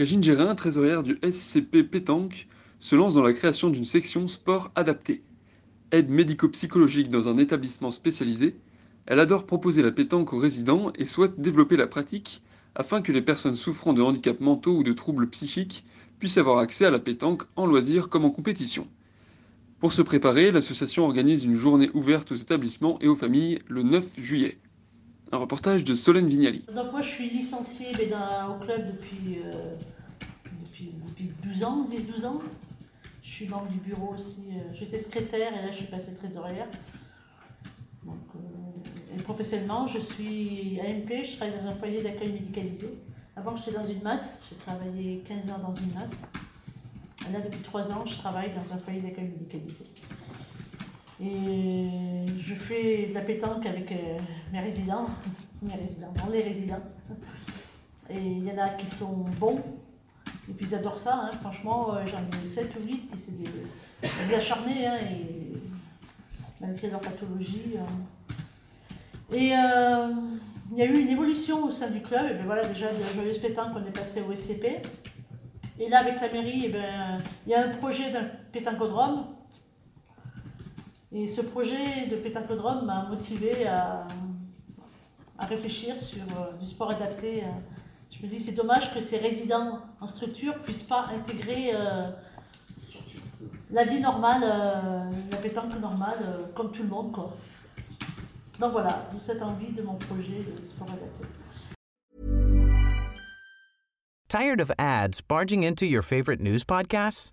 Régine Gérin, trésorière du SCP Pétanque, se lance dans la création d'une section sport adapté. Aide médico-psychologique dans un établissement spécialisé, elle adore proposer la pétanque aux résidents et souhaite développer la pratique afin que les personnes souffrant de handicaps mentaux ou de troubles psychiques puissent avoir accès à la pétanque en loisir comme en compétition. Pour se préparer, l'association organise une journée ouverte aux établissements et aux familles le 9 juillet. Un reportage de Solène Vignali. Donc moi je suis licenciée dans- au club depuis, euh, depuis, depuis 12 ans, 10-12 ans. Je suis membre du bureau aussi. euh, J'étais secrétaire et là je suis passée trésorière. Euh, et professionnellement, je suis AMP, je travaille dans un foyer d'accueil médicalisé. Avant j'étais dans une masse, j'ai travaillé 15 ans dans une masse. Et là depuis 3 ans, je travaille dans un foyer d'accueil médicalisé. Et je fais de la pétanque avec euh, mes résidents, mes résidents, non, les résidents. Et il y en a qui sont bons, et puis ils adorent ça, hein. franchement, euh, j'en ai 7 ou 8 qui c'est des, acharnés, hein, et malgré leur pathologie. euh. Et euh, il y a eu une évolution au sein du club, et bien voilà, déjà de la joyeuse pétanque, on est passé au SCP. Et là, avec la mairie, eh ben, il y a un projet d'un pétancodrome et ce projet de pétancodrome m'a motivé à, réfléchir sur euh, du sport adapté. euh. Je me dis c'est dommage que ces résidents en structure puissent pas intégrer euh, la vie normale, la pétanque normale, comme tout le monde. Donc voilà, cette envie de mon projet de sport adapté. Tired of ads barging into your favorite news podcasts?